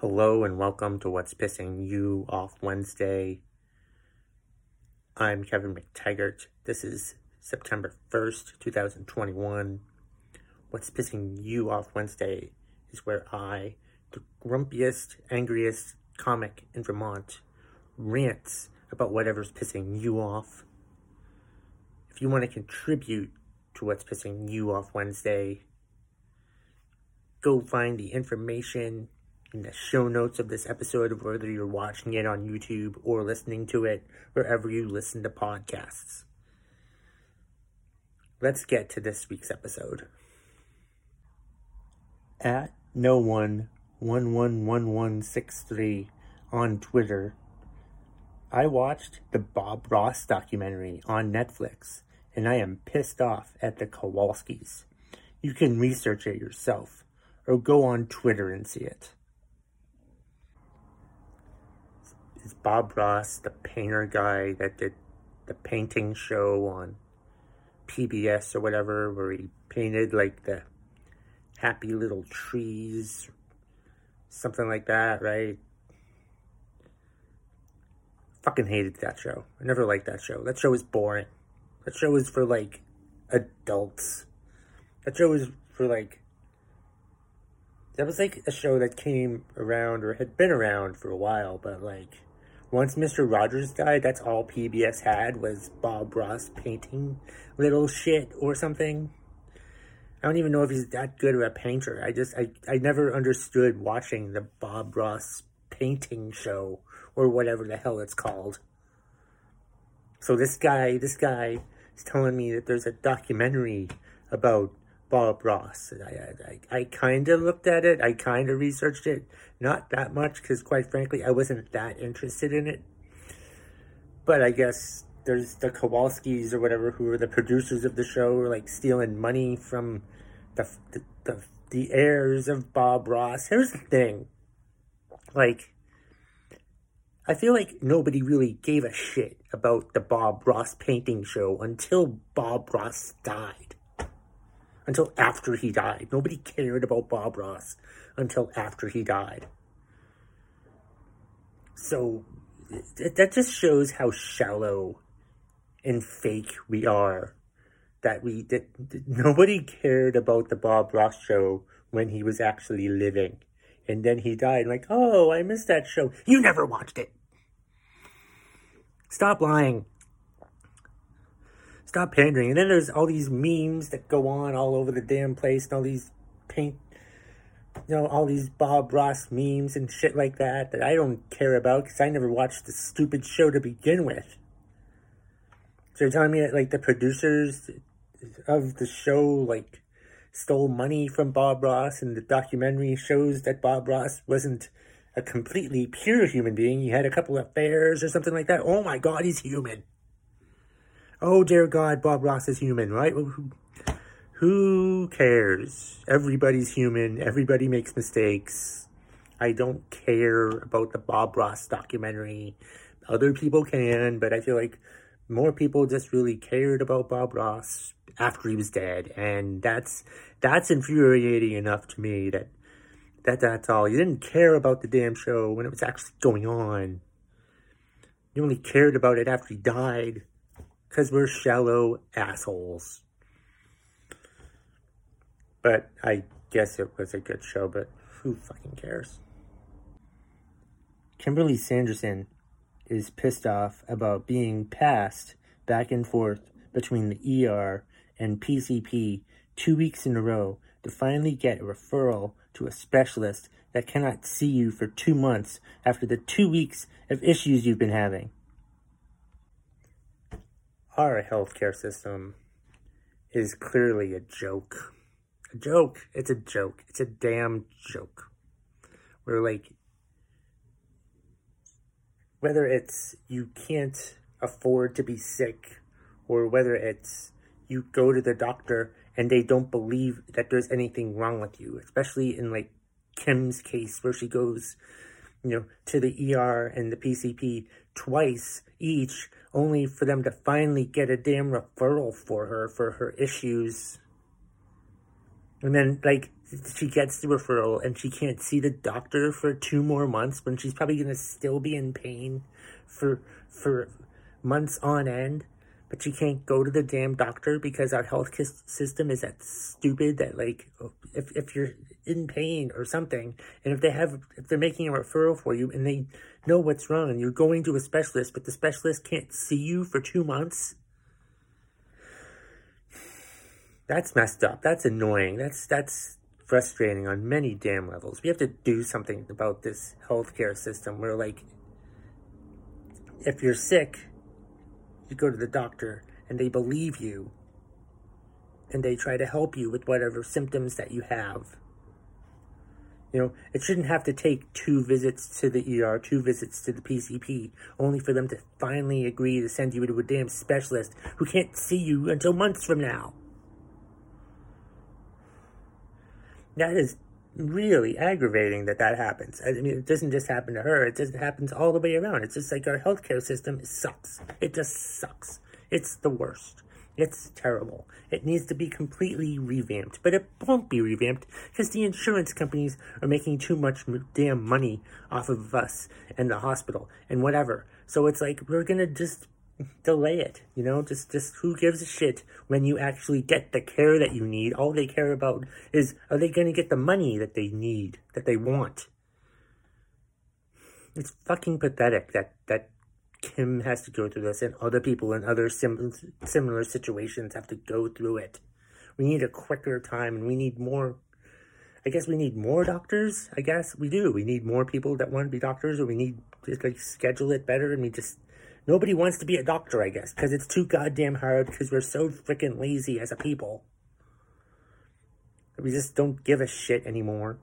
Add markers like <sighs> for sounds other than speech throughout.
Hello and welcome to What's Pissing You Off Wednesday. I'm Kevin McTaggart. This is September 1st, 2021. What's Pissing You Off Wednesday is where I, the grumpiest, angriest comic in Vermont, rants about whatever's pissing you off. If you want to contribute to What's Pissing You Off Wednesday, go find the information in the show notes of this episode, whether you're watching it on YouTube or listening to it wherever you listen to podcasts. Let's get to this week's episode. At no one one one one one six three on Twitter, I watched the Bob Ross documentary on Netflix, and I am pissed off at the Kowalskis. You can research it yourself, or go on Twitter and see it. Is Bob Ross, the painter guy that did the painting show on PBS or whatever, where he painted like the happy little trees, something like that, right? Fucking hated that show. I never liked that show. That show was boring. That show was for like adults. That show was for like. That was like a show that came around or had been around for a while, but like once Mr. Rogers died, that's all PBS had was Bob Ross painting little shit or something. I don't even know if he's that good of a painter. I just I, I never understood watching the Bob Ross painting show or whatever the hell it's called. So this guy this guy is telling me that there's a documentary about Bob Ross. I, I, I kind of looked at it. I kind of researched it. Not that much, because quite frankly, I wasn't that interested in it. But I guess there's the Kowalskis or whatever, who are the producers of the show, are like stealing money from the, the, the, the heirs of Bob Ross. Here's the thing. Like, I feel like nobody really gave a shit about the Bob Ross painting show until Bob Ross died until after he died. Nobody cared about Bob Ross until after he died. So that just shows how shallow and fake we are. That we that, that nobody cared about the Bob Ross show when he was actually living. And then he died. Like, oh, I missed that show. You never watched it. Stop lying. Stop pandering. And then there's all these memes that go on all over the damn place and all these paint, you know, all these Bob Ross memes and shit like that that I don't care about because I never watched the stupid show to begin with. So you're telling me that, like, the producers of the show, like, stole money from Bob Ross and the documentary shows that Bob Ross wasn't a completely pure human being. He had a couple of affairs or something like that. Oh my god, he's human oh dear God, Bob Ross is human, right? Who, cares? Everybody's human. Everybody makes mistakes. I don't care about the Bob Ross documentary. Other people can, but I feel like more people just really cared about Bob Ross after he was dead, and that's that's infuriating enough to me that that that's all. You didn't care about the damn show when it was actually going on. You only cared about it after he died. Because we're shallow assholes. But I guess it was a good show, but who fucking cares? Kimberly Sanderson is pissed off about being passed back and forth between the ER and PCP two weeks in a row to finally get a referral to a specialist that cannot see you for two months after the two weeks of issues you've been having our healthcare system is clearly a joke. A joke. It's a joke. It's a damn joke. We're like, whether it's you can't afford to be sick, or whether it's you go to the doctor and they don't believe that there's anything wrong with you, especially in like Kim's case where she goes, you know, to the ER and the PCP twice each only for them to finally get a damn referral for her for her issues. And then, like, she gets the referral and she can't see the doctor for two more months when she's probably going to still be in pain for, for months on end. But she can't go to the damn doctor because our health system is that stupid that, like, if, if you're in pain or something, and if they have, if they're making a referral for you and they know what's wrong and you're going to a specialist, but the specialist can't see you for two months, that's messed up. That's annoying. That's, that's frustrating on many damn levels. We have to do something about this healthcare system where, like, if you're sick, you go to the doctor and they believe you and they try to help you with whatever symptoms that you have. You know, it shouldn't have to take two visits to the ER, two visits to the PCP, only for them to finally agree to send you to a damn specialist who can't see you until months from now. That is really aggravating that that happens. I mean, it doesn't just happen to her, it just happens all the way around. It's just like our healthcare system sucks. It just sucks. It's the worst. It's terrible. It needs to be completely revamped, but it won't be revamped because the insurance companies are making too much damn money off of us and the hospital and whatever. So it's like we're gonna just delay it. You know, just just who gives a shit when you actually get the care that you need? All they care about is are they gonna get the money that they need, that they want? It's fucking pathetic that that Kim has to go through this, and other people in other sim- similar situations have to go through it. We need a quicker time, and we need more. I guess we need more doctors. I guess we do. We need more people that want to be doctors, or we need to like schedule it better. And we just nobody wants to be a doctor. I guess because it's too goddamn hard. Because we're so freaking lazy as a people. We just don't give a shit anymore.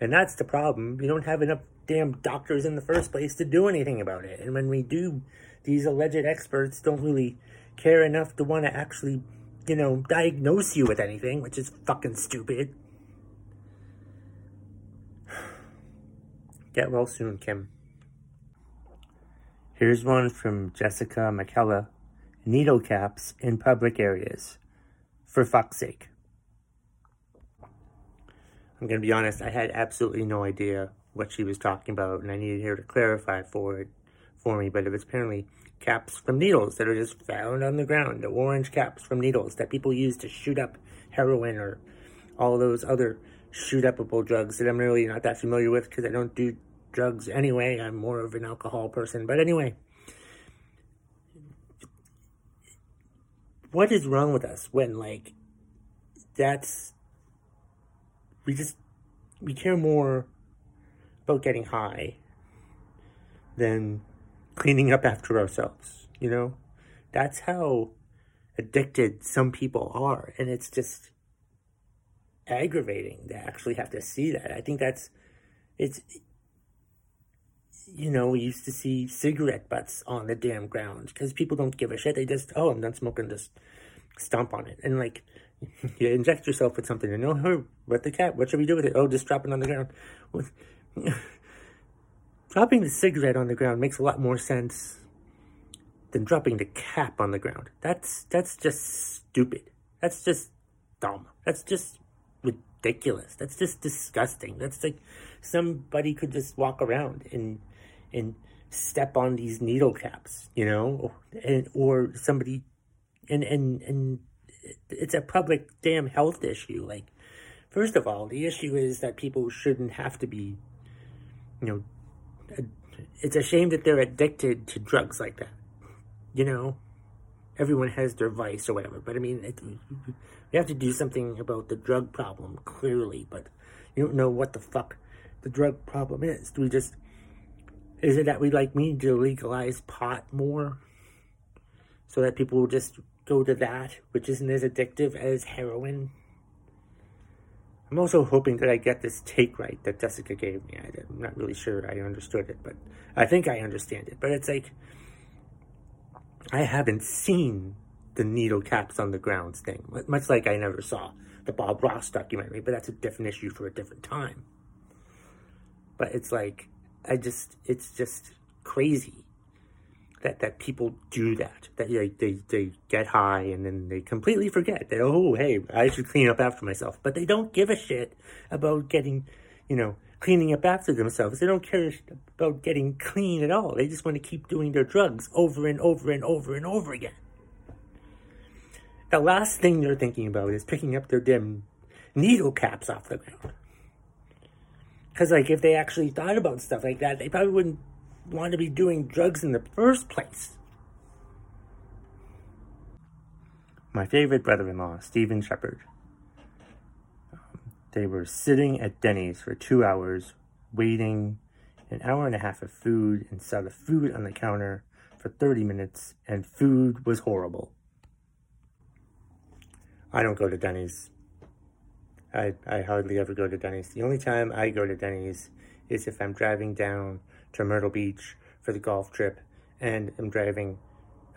And that's the problem. We don't have enough damn doctors in the first place to do anything about it. And when we do, these alleged experts don't really care enough to want to actually, you know, diagnose you with anything, which is fucking stupid. <sighs> Get well soon, Kim. Here's one from Jessica McKella. Needle caps in public areas. For fuck's sake. I'm going to be honest, I had absolutely no idea what she was talking about, and I needed her to clarify for it for me. But it was apparently caps from needles that are just found on the ground, the orange caps from needles that people use to shoot up heroin or all those other shoot upable drugs that I'm really not that familiar with because I don't do drugs anyway. I'm more of an alcohol person. But anyway, what is wrong with us when like that's we just we care more about getting high than cleaning up after ourselves, you know? That's how addicted some people are. And it's just aggravating to actually have to see that. I think that's, it's, you know, we used to see cigarette butts on the damn ground because people don't give a shit. They just, oh, I'm done smoking, just stomp on it. And like, <laughs> you inject yourself with something and oh, what the cat? What should we do with it? Oh, just drop it on the ground. <laughs> <laughs> dropping the cigarette on the ground makes a lot more sense than dropping the cap on the ground. That's that's just stupid. That's just dumb. That's just ridiculous. That's just disgusting. That's like somebody could just walk around and and step on these needle caps, you know, and or somebody and and and it's a public damn health issue. Like, first of all, the issue is that people shouldn't have to be you know, it's a shame that they're addicted to drugs like that. You know, everyone has their vice or whatever, but I mean, it, we have to do something about the drug problem clearly. But you don't know what the fuck the drug problem is. Do we just is it that we like need to legalize pot more so that people will just go to that, which isn't as addictive as heroin? I'm also hoping that I get this take right that Jessica gave me. I'm not really sure I understood it, but I think I understand it. But it's like, I haven't seen the needle caps on the grounds thing, much like I never saw the Bob Ross documentary, but that's a different issue for a different time. But it's like, I just, it's just crazy that, that people do that. That they, they, they get high and then they completely forget that, oh, hey, I should clean up after myself. But they don't give a shit about getting, you know, cleaning up after themselves. They don't care about getting clean at all. They just want to keep doing their drugs over and over and over and over again. The last thing they're thinking about is picking up their dim needle caps off the ground. Because, like, if they actually thought about stuff like that, they probably wouldn't want to be doing drugs in the first place. My favorite brother in law, Stephen Shepard. Um, they were sitting at Denny's for two hours, waiting an hour and a half of food and saw the food on the counter for 30 minutes, and food was horrible. I don't go to Denny's. I, I hardly ever go to Denny's. The only time I go to Denny's is if I'm driving down to Myrtle Beach for the golf trip and I'm driving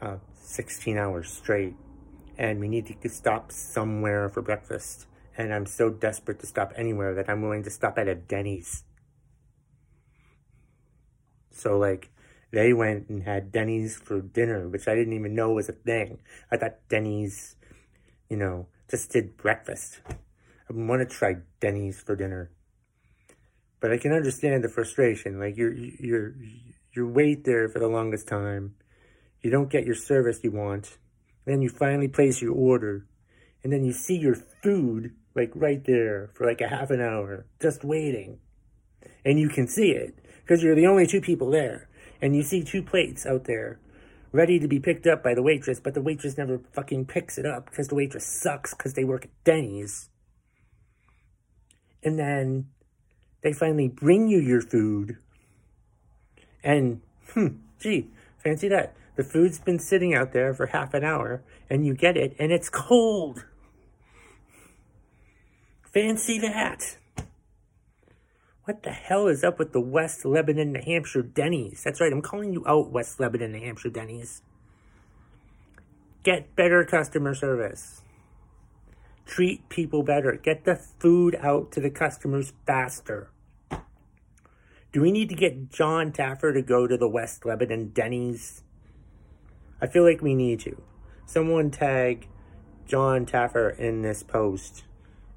uh, 16 hours straight and we need to stop somewhere for breakfast and I'm so desperate to stop anywhere that I'm willing to stop at a Denny's. So like they went and had Denny's for dinner, which I didn't even know was a thing. I thought Denny's, you know, just did breakfast. I want to try Denny's for dinner. But I can understand the frustration. Like you're you're you wait there for the longest time. You don't get your service you want. Then you finally place your order. And then you see your food like right there for like a half an hour, just waiting. And you can see it because you're the only two people there. And you see two plates out there ready to be picked up by the waitress, but the waitress never fucking picks it up because the waitress sucks because they work at Denny's. And then they finally bring you your food. And, hmm, gee, fancy that. The food's been sitting out there for half an hour, and you get it, and it's cold. Fancy that. What the hell is up with the West Lebanon, New Hampshire Denny's? That's right, I'm calling you out, West Lebanon, New Hampshire Denny's. Get better customer service treat people better, get the food out to the customers faster. Do we need to get John Taffer to go to the West Lebanon Denny's? I feel like we need to. Someone tag John Taffer in this post,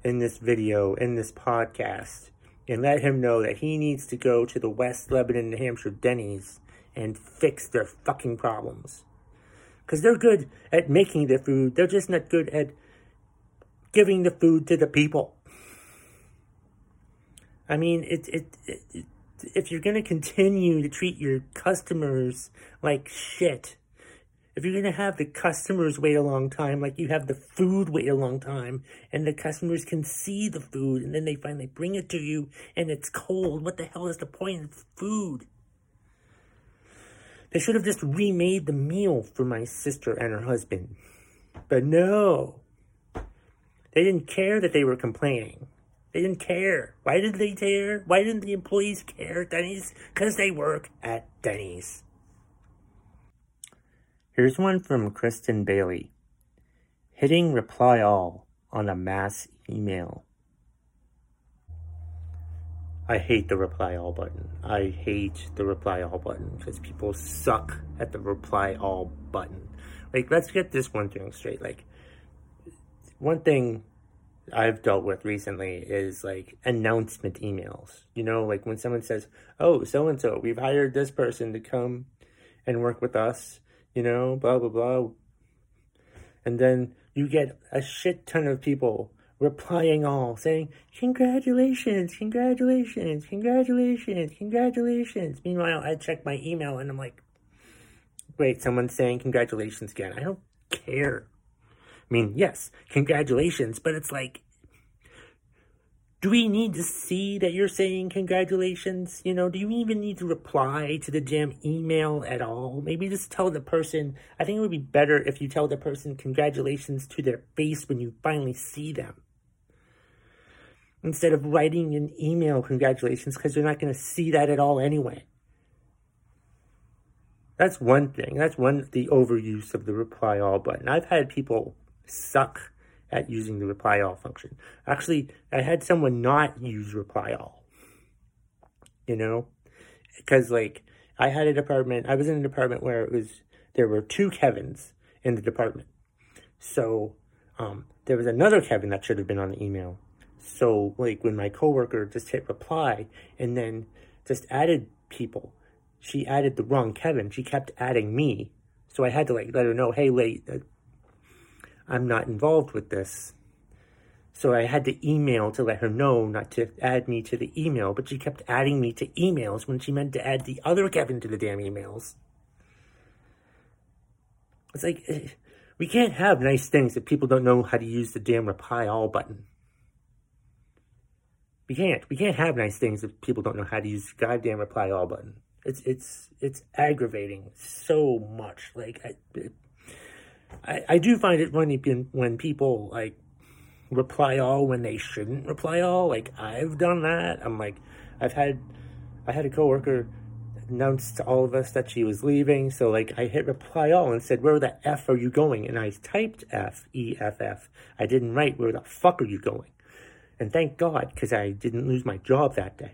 in this video, in this podcast, and let him know that he needs to go to the West Lebanon, New Hampshire Denny's and fix their fucking problems. Because they're good at making the food, they're just not good at giving the food to the people. I mean, it, it, it if you're going to continue to treat your customers like shit, if you're going to have the customers wait a long time, like you have the food wait a long time, and the customers can see the food, and then they finally bring it to you, and it's cold, what the hell is the point of food? They should have just remade the meal for my sister and her husband. But no. They didn't care that they were complaining. They didn't care. Why did they care? Why didn't the employees care Denny's? Because they work at Denny's. Here's one from Kristen Bailey. Hitting reply all on a mass email. I hate the reply all button. I hate the reply all button because people suck at the reply all button. Like, let's get this one thing straight. Like, one thing I've dealt with recently is like announcement emails. You know, like when someone says, "Oh, so and so, we've hired this person to come and work with us," you know, blah blah blah. And then you get a shit ton of people replying all saying, Congratulations, congratulations, congratulations, congratulations. Meanwhile, I check my email and I'm like, Wait, someone's saying congratulations again. I don't care. I mean, yes, congratulations, but it's like, do we need to see that you're saying congratulations? You know, do you even need to reply to the damn email at all? Maybe just tell the person, I think it would be better if you tell the person congratulations to their face when you finally see them. Instead of writing an email congratulations because they're not going to see that at all anyway. That's one thing. That's one, the overuse of the reply all button. I've had people suck at using the reply all function. Actually, I had someone not use reply all. You know? Because, like, I had a department, I was in a department where it was, there were two Kevins in the department. So, um, there was another Kevin that should have been on the email. So, like, when my coworker just hit reply and then just added people, she added the wrong Kevin. She kept adding me. So I had to, like, let her know, hey, wait, uh, I'm not involved with this. So I had to email to let her know not to add me to the email, but she kept adding me to emails when she meant to add the other Kevin to the damn emails. It's like, eh, we can't have nice things if people don't know how to use the damn reply all button. We can't. We can't have nice things if people don't know how to use the goddamn reply all button. It's it's it's aggravating so much. Like I, I, I do find it funny when people like reply all when they shouldn't reply all. Like I've done that. I'm like, I've had, I had a coworker announce to all of us that she was leaving. So like I hit reply all and said, where the F are you going? And I typed F, E, F, F. I didn't write, where the fuck are you going? And thank God, because I didn't lose my job that day.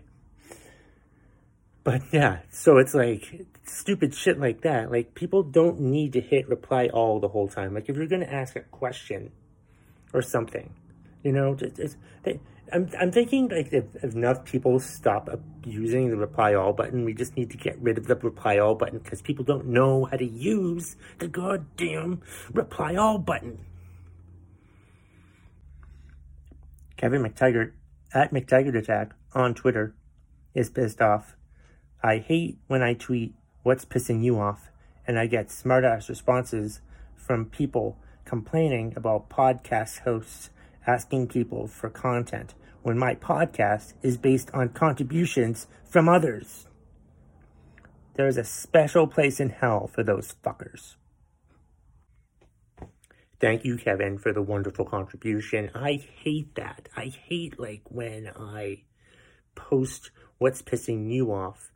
But yeah, so it's like stupid shit like that. Like people don't need to hit reply all the whole time. Like if you're to ask a question or something, you know, it's, they, I'm, I'm thinking like if, if, enough people stop using the reply all button, we just need to get rid of the reply all button because people don't know how to use the goddamn reply all button. Kevin McTaggart at McTaggart Attack on Twitter is pissed off. I hate when I tweet what's pissing you off and I get smartass responses from people complaining about podcast hosts asking people for content when my podcast is based on contributions from others. There's a special place in hell for those fuckers. Thank you, Kevin, for the wonderful contribution. I hate that. I hate, like, when I post what's pissing you off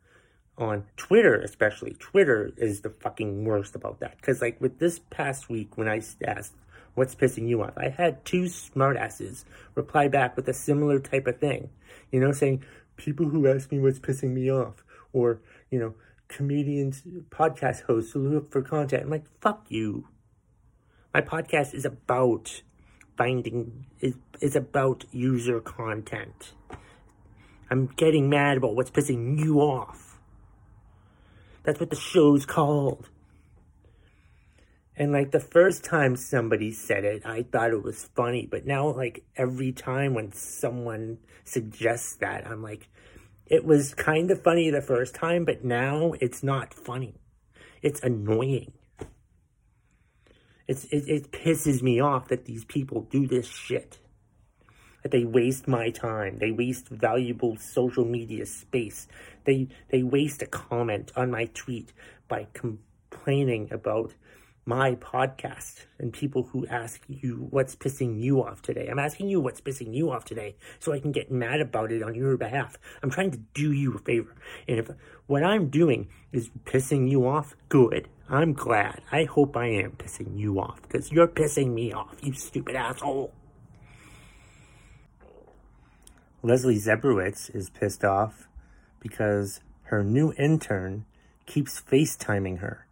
on Twitter, especially. Twitter is the fucking worst about that. Because, like, with this past week, when I asked What's pissing you off? I had two smartasses reply back with a similar type of thing. You know, saying, people who ask me what's pissing me off. Or, you know, comedians, podcast hosts who look for content. I'm like, fuck you. My podcast is about finding, is, is about user content. I'm getting mad about what's pissing you off. That's what the show's called. And like the first time somebody said it, I thought it was funny. But now, like every time when someone suggests that, I'm like, it was kind of funny the first time, but now it's not funny. It's annoying. It's, it, it pisses me off that these people do this shit. That they waste my time. They waste valuable social media space. They, they waste a comment on my tweet by complaining about my podcast and people who ask you what's pissing you off today. I'm asking you what's pissing you off today so I can get mad about it on your behalf. I'm trying to do you a favor. And if what I'm doing is pissing you off, good. I'm glad. I hope I am pissing you off because you're pissing me off, you stupid asshole. Leslie Zebrowitz is pissed off because her new intern keeps FaceTiming her.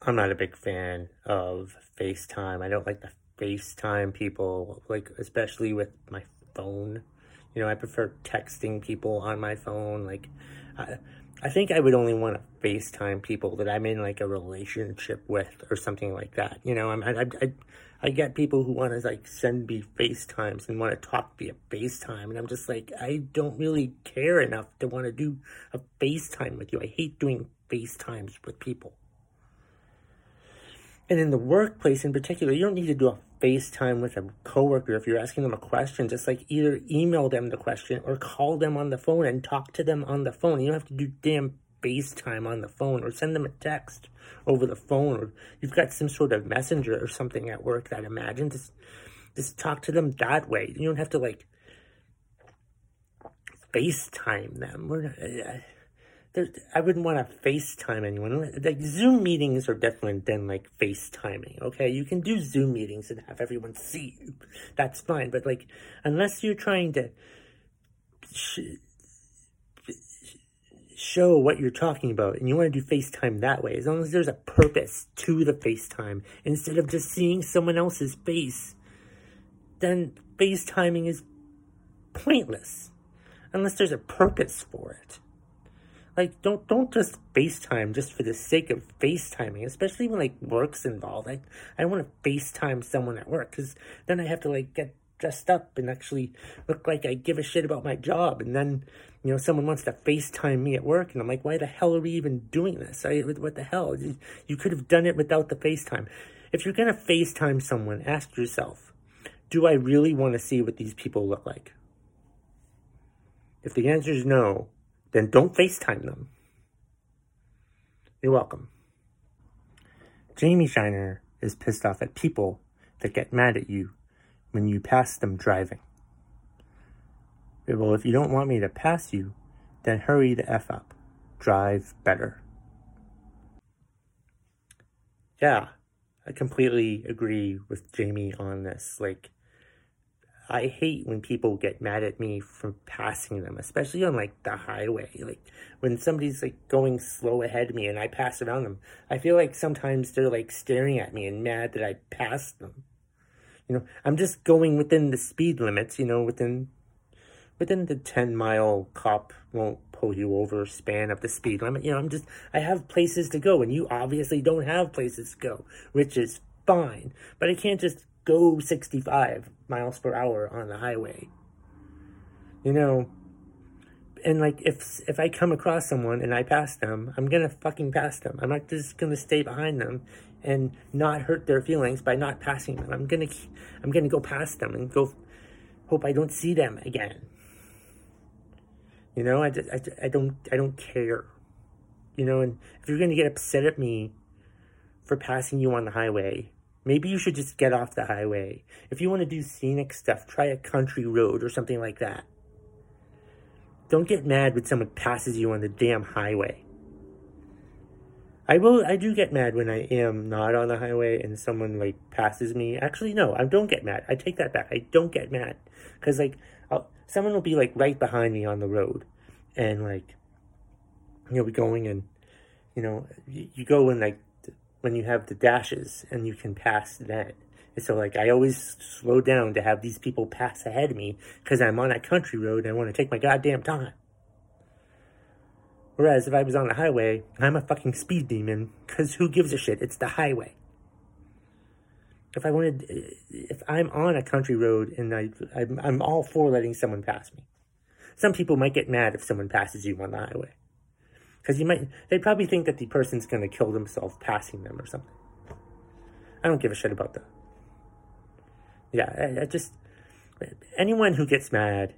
I'm not a big fan of FaceTime. I don't like the FaceTime people, like especially with my phone. You know, I prefer texting people on my phone. Like, I, I think I would only want to FaceTime people that I'm in like a relationship with or something like that. You know, I'm, I, I, I get people who want to like send me FaceTimes and want to talk via FaceTime, and I'm just like, I don't really care enough to want to do a FaceTime with you. I hate doing FaceTimes with people. And in the workplace in particular, you don't need to do a FaceTime with a coworker if you're asking them a question. Just like either email them the question or call them on the phone and talk to them on the phone. You don't have to do damn FaceTime on the phone or send them a text over the phone or you've got some sort of messenger or something at work that imagine just just talk to them that way. You don't have to like FaceTime them. We're not, uh, I wouldn't want to FaceTime anyone. Like Zoom meetings are different than like FaceTiming. Okay, you can do Zoom meetings and have everyone see you. That's fine. But like, unless you're trying to, show what you're talking about and you want to do FaceTime that way, as long as there's a purpose to the FaceTime instead of just seeing someone else's face, then FaceTiming is pointless unless there's a purpose for it. Like don't don't just FaceTime just for the sake of FaceTiming, especially when like work's involved. I I don't want to FaceTime someone at work because then I have to like get dressed up and actually look like I give a shit about my job. And then, you know, someone wants to FaceTime me at work, and I'm like, why the hell are we even doing this? I, what the hell? You could have done it without the FaceTime. If you're going to FaceTime someone, ask yourself, do I really want to see what these people look like? If the answer is no, then don't FaceTime them. You're welcome. Jamie Shiner is pissed off at people that get mad at you when you pass them driving. Well, if you don't want me to pass you, then hurry the F up. Drive better. Yeah, I completely agree with Jamie on this. Like, I hate when people get mad at me for passing them, especially on like the highway. Like when somebody's like going slow ahead of me and I pass around them, I feel like sometimes they're like staring at me and mad that I passed them. You know, I'm just going within the speed limits, you know, within within the 10 mile cop won't pull you over span of the speed limit. You know, I'm just I have places to go and you obviously don't have places to go, which is fine. But I can't just go 65 miles per hour on the highway. You know, and like if if I come across someone and I pass them, I'm gonna fucking pass them. I'm not just gonna stay behind them and not hurt their feelings by not passing them. I'm gonna I'm gonna go past them and go hope I don't see them again. You know, I, I, I don't I don't care. You know, and if you're gonna get upset at me for passing you on the highway, Maybe you should just get off the highway. If you want to do scenic stuff, try a country road or something like that. Don't get mad when someone passes you on the damn highway. I will. I do get mad when I am not on the highway and someone like passes me. Actually, no, I don't get mad. I take that back. I don't get mad because like someone will be like right behind me on the road, and like you'll be going and you know you, go and like when you have the dashes and you can pass then. And so, like, I always slow down to have these people pass ahead of me because I'm on a country road and I want to take my goddamn time. Whereas if I was on the highway, I'm a fucking speed demon because who gives a shit? It's the highway. If I wanted, if I'm on a country road and I, I'm, I'm all for letting someone pass me. Some people might get mad if someone passes you on the highway. Because you might, they probably think that the person's going to kill themselves passing them or something. I don't give a shit about that. Yeah, I, I just, anyone who gets mad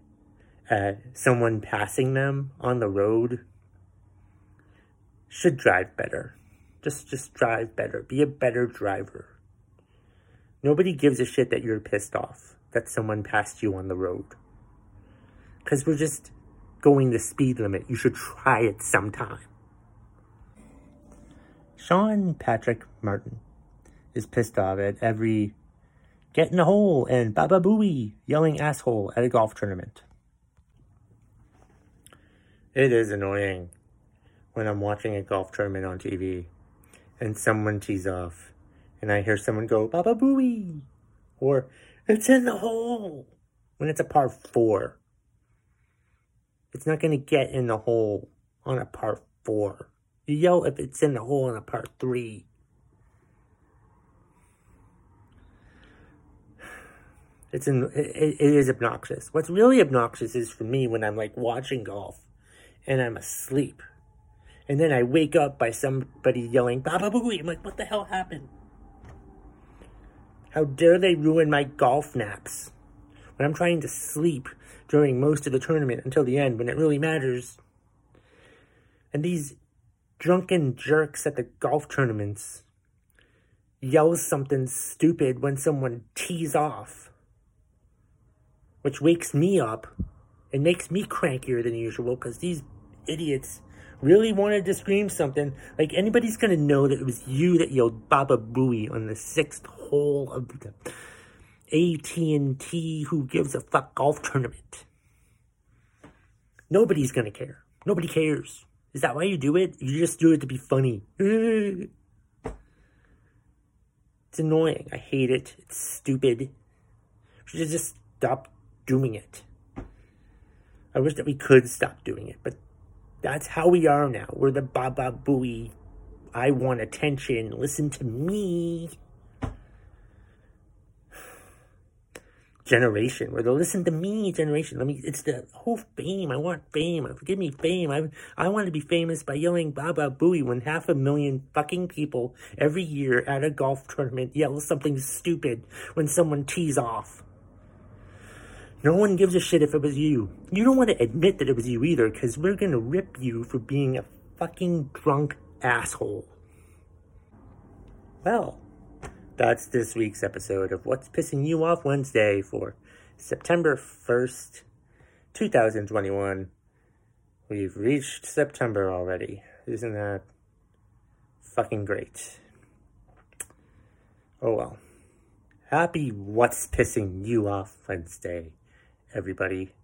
at someone passing them on the road should drive better. Just, just drive better. Be a better driver. Nobody gives a shit that you're pissed off that someone passed you on the road. Because we're just, going the speed limit. You should try it sometime. Sean Patrick Martin is pissed off at every get in the hole and baba booey yelling asshole at a golf tournament. It is annoying when I'm watching a golf tournament on TV and someone tees off and I hear someone go baba booey or it's in the hole when it's a par four. It's not going to get in the hole on a par four. You yell if it's in the hole on a par three. It's in, it, it is obnoxious. What's really obnoxious is for me when I'm like watching golf and I'm asleep. And then I wake up by somebody yelling, Baba Booey. I'm like, what the hell happened? How dare they ruin my golf naps? When I'm trying to sleep during most of the tournament until the end when it really matters. And these drunken jerks at the golf tournaments yell something stupid when someone tees off, which wakes me up and makes me crankier than usual because these idiots really wanted to scream something. Like anybody's gonna know that it was you that yelled Baba Booey on the sixth hole of the AT&T who gives a fuck golf tournament. Nobody's to care. Nobody cares. Is that why you do it? You just do it to be funny. <laughs> it's annoying. I hate it. It's stupid. Should just stop doing it. I wish that we could stop doing it, but that's how we are now. We're the Baba Booey. I want attention. Listen to me. generation. We're the listen to me generation. Let me. It's the whole fame. I want fame. Give me fame. I I want to be famous by yelling "Baba Booey" when half a million fucking people every year at a golf tournament yell something stupid when someone tees off. No one gives a shit if it was you. You don't want to admit that it was you either, because we're gonna rip you for being a fucking drunk asshole. Well, that's this week's episode of What's Pissing You Off Wednesday for September 1st, 2021. We've reached September already. Isn't that fucking great? Oh well. Happy What's Pissing You Off Wednesday, everybody.